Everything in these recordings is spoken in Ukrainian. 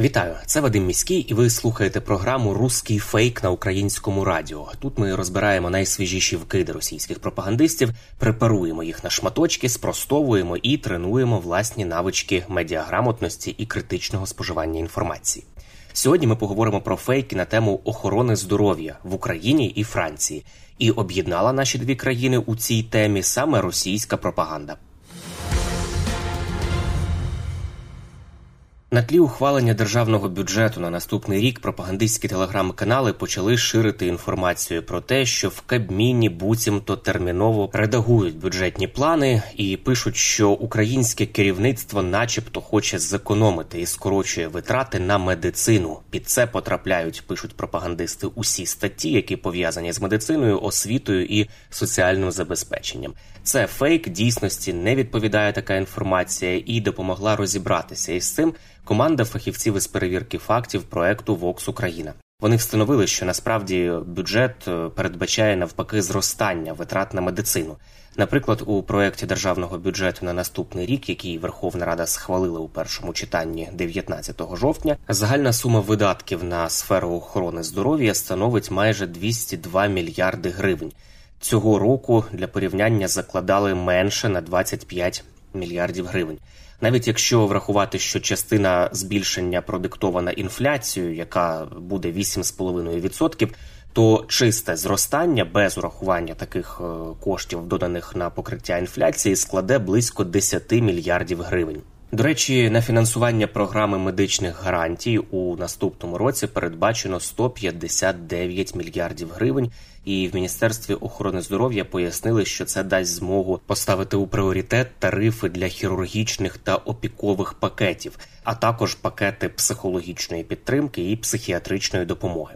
Вітаю, це Вадим Міський, і ви слухаєте програму Руський фейк на українському радіо. Тут ми розбираємо найсвіжіші вкиди російських пропагандистів, препаруємо їх на шматочки, спростовуємо і тренуємо власні навички медіаграмотності і критичного споживання інформації. Сьогодні ми поговоримо про фейки на тему охорони здоров'я в Україні і Франції. І об'єднала наші дві країни у цій темі саме російська пропаганда. На тлі ухвалення державного бюджету на наступний рік пропагандистські телеграм-канали почали ширити інформацію про те, що в Кабміні буцімто терміново редагують бюджетні плани і пишуть, що українське керівництво, начебто, хоче зекономити і скорочує витрати на медицину. Під це потрапляють, пишуть пропагандисти, усі статті, які пов'язані з медициною, освітою і соціальним забезпеченням. Це фейк дійсності не відповідає така інформація і допомогла розібратися із цим команда фахівців із перевірки фактів проекту Vox Україна. Вони встановили, що насправді бюджет е, передбачає навпаки зростання витрат на медицину. Наприклад, у проєкті державного бюджету на наступний рік, який Верховна Рада схвалила у першому читанні 19 жовтня, загальна сума видатків на сферу охорони здоров'я становить майже 202 мільярди гривень. Цього року для порівняння закладали менше на 25 мільярдів гривень. Навіть якщо врахувати, що частина збільшення продиктована інфляцією, яка буде 8,5%, то чисте зростання без урахування таких е, коштів, доданих на покриття інфляції, складе близько 10 мільярдів гривень. До речі, на фінансування програми медичних гарантій у наступному році передбачено 159 мільярдів гривень. І в міністерстві охорони здоров'я пояснили, що це дасть змогу поставити у пріоритет тарифи для хірургічних та опікових пакетів, а також пакети психологічної підтримки і психіатричної допомоги.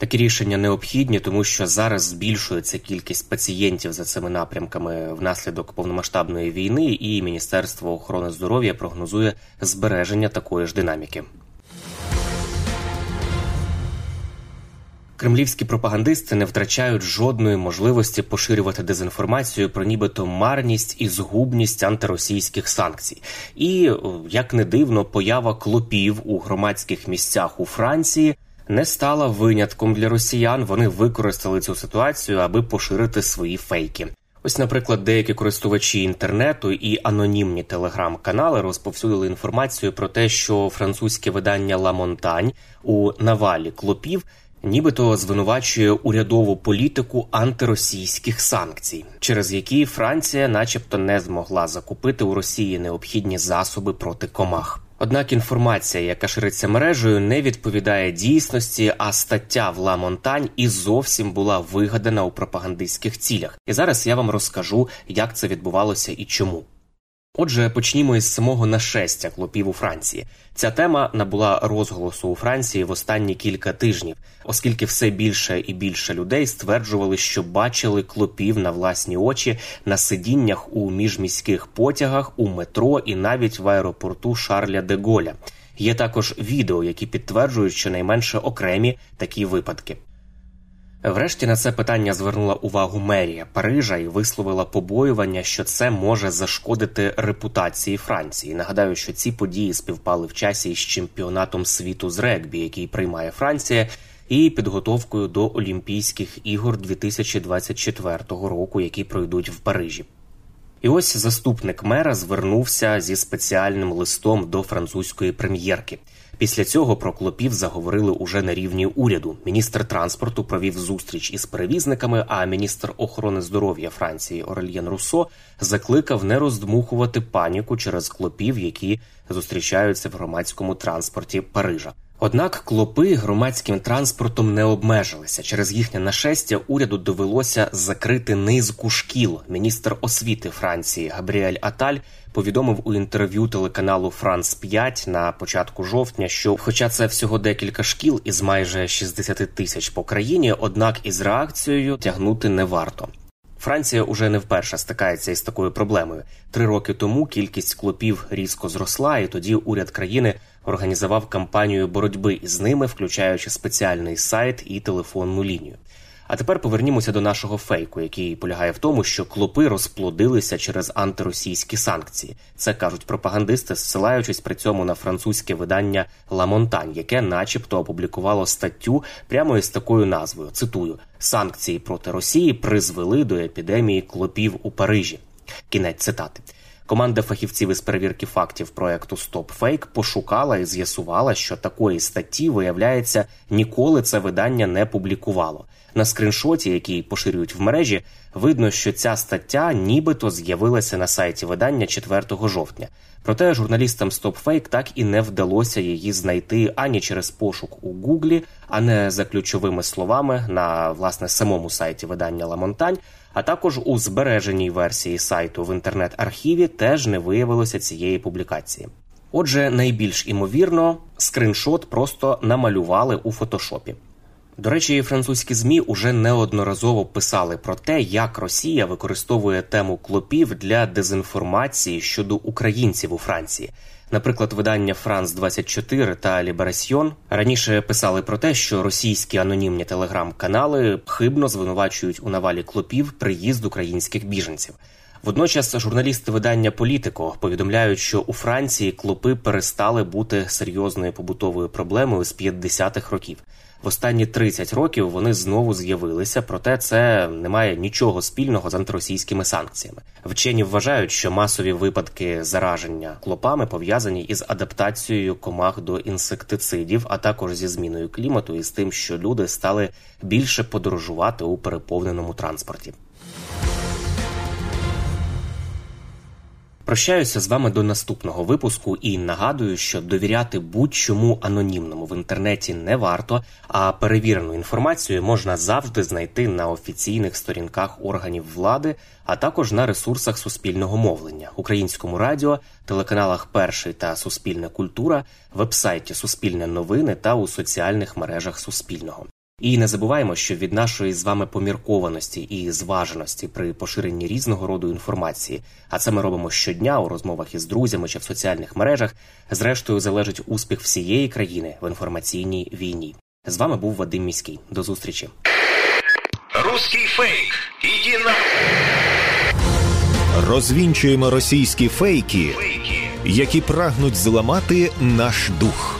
Такі рішення необхідні, тому що зараз збільшується кількість пацієнтів за цими напрямками внаслідок повномасштабної війни, і Міністерство охорони здоров'я прогнозує збереження такої ж динаміки. Кремлівські пропагандисти не втрачають жодної можливості поширювати дезінформацію про нібито марність і згубність антиросійських санкцій. І як не дивно, поява клопів у громадських місцях у Франції не стала винятком для росіян. Вони використали цю ситуацію, аби поширити свої фейки. Ось, наприклад, деякі користувачі інтернету і анонімні телеграм-канали розповсюдили інформацію про те, що французьке видання Ла Монтань у навалі клопів нібито звинувачує урядову політику антиросійських санкцій, через які Франція, начебто, не змогла закупити у Росії необхідні засоби проти комах. Однак інформація, яка шириться мережею, не відповідає дійсності, а стаття в Ла Монтань і зовсім була вигадана у пропагандистських цілях. І зараз я вам розкажу, як це відбувалося і чому. Отже, почнімо із самого нашестя клопів у Франції. Ця тема набула розголосу у Франції в останні кілька тижнів, оскільки все більше і більше людей стверджували, що бачили клопів на власні очі на сидіннях у міжміських потягах, у метро і навіть в аеропорту Шарля де Голля. Є також відео, які підтверджують щонайменше окремі такі випадки. Врешті на це питання звернула увагу мерія Парижа і висловила побоювання, що це може зашкодити репутації Франції. Нагадаю, що ці події співпали в часі із чемпіонатом світу з регбі, який приймає Франція, і підготовкою до Олімпійських ігор 2024 року, які пройдуть в Парижі. І ось заступник мера звернувся зі спеціальним листом до французької прем'єрки. Після цього про клопів заговорили уже на рівні уряду. Міністр транспорту провів зустріч із перевізниками. А міністр охорони здоров'я Франції Орельєн Руссо закликав не роздмухувати паніку через клопів, які зустрічаються в громадському транспорті Парижа. Однак клопи громадським транспортом не обмежилися. Через їхнє нашестя уряду довелося закрити низку шкіл. Міністр освіти Франції Габріель Аталь повідомив у інтерв'ю телеканалу Франс 5 на початку жовтня, що, хоча це всього декілька шкіл із майже 60 тисяч по країні, однак із реакцією тягнути не варто. Франція уже не вперше стикається із такою проблемою. Три роки тому кількість клопів різко зросла, і тоді уряд країни організував кампанію боротьби із ними, включаючи спеціальний сайт і телефонну лінію. А тепер повернімося до нашого фейку, який полягає в тому, що клопи розплодилися через антиросійські санкції. Це кажуть пропагандисти, зсилаючись при цьому на французьке видання «Ла Монтань», яке, начебто, опублікувало статтю прямо із такою назвою: цитую: санкції проти Росії призвели до епідемії клопів у Парижі. Кінець цитати. Команда фахівців із перевірки фактів проекту StopFake пошукала і з'ясувала, що такої статті, виявляється, ніколи це видання не публікувало. На скріншоті, який поширюють в мережі, видно, що ця стаття нібито з'явилася на сайті видання 4 жовтня. Проте журналістам StopFake так і не вдалося її знайти ані через пошук у Гуглі, а не за ключовими словами на власне самому сайті видання Ламонтань. А також у збереженій версії сайту в інтернет-архіві теж не виявилося цієї публікації. Отже, найбільш імовірно, скриншот просто намалювали у фотошопі. До речі, французькі змі уже неодноразово писали про те, як Росія використовує тему клопів для дезінформації щодо українців у Франції. Наприклад, видання Франс 24 та Ліберасьйон раніше писали про те, що російські анонімні телеграм-канали хибно звинувачують у навалі клопів приїзд українських біженців. Водночас журналісти видання Політико повідомляють, що у Франції клопи перестали бути серйозною побутовою проблемою з 50-х років. В останні 30 років вони знову з'явилися, проте це не має нічого спільного з антиросійськими санкціями. Вчені вважають, що масові випадки зараження клопами пов'язані із адаптацією комах до інсектицидів, а також зі зміною клімату і з тим, що люди стали більше подорожувати у переповненому транспорті. Прощаюся з вами до наступного випуску і нагадую, що довіряти будь-чому анонімному в інтернеті не варто, а перевірену інформацію можна завжди знайти на офіційних сторінках органів влади, а також на ресурсах суспільного мовлення, українському радіо, телеканалах Перший та Суспільна культура, вебсайті Суспільне новини та у соціальних мережах Суспільного. І не забуваємо, що від нашої з вами поміркованості і зваженості при поширенні різного роду інформації, а це ми робимо щодня у розмовах із друзями чи в соціальних мережах, зрештою залежить успіх всієї країни в інформаційній війні. З вами був Вадим Міський. До зустрічі. Русский фейк. Иди на... Розвінчуємо російські фейки, які прагнуть зламати наш дух